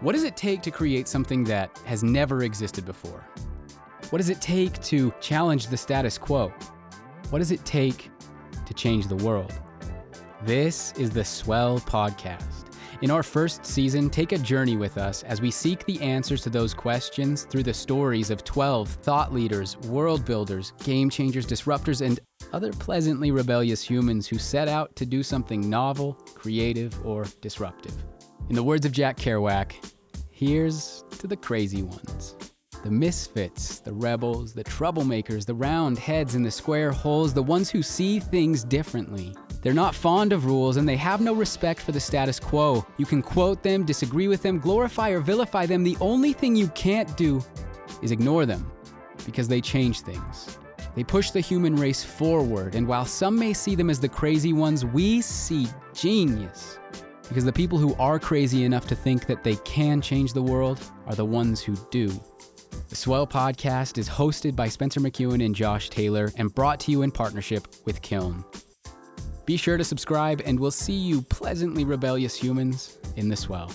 What does it take to create something that has never existed before? What does it take to challenge the status quo? What does it take to change the world? This is the Swell Podcast. In our first season, take a journey with us as we seek the answers to those questions through the stories of 12 thought leaders, world builders, game changers, disruptors, and other pleasantly rebellious humans who set out to do something novel, creative, or disruptive. In the words of Jack Kerouac, here's to the crazy ones. The misfits, the rebels, the troublemakers, the round heads in the square holes, the ones who see things differently. They're not fond of rules and they have no respect for the status quo. You can quote them, disagree with them, glorify or vilify them. The only thing you can't do is ignore them because they change things. They push the human race forward, and while some may see them as the crazy ones, we see genius. Because the people who are crazy enough to think that they can change the world are the ones who do. The Swell podcast is hosted by Spencer McEwen and Josh Taylor and brought to you in partnership with Kiln. Be sure to subscribe, and we'll see you pleasantly rebellious humans in the Swell.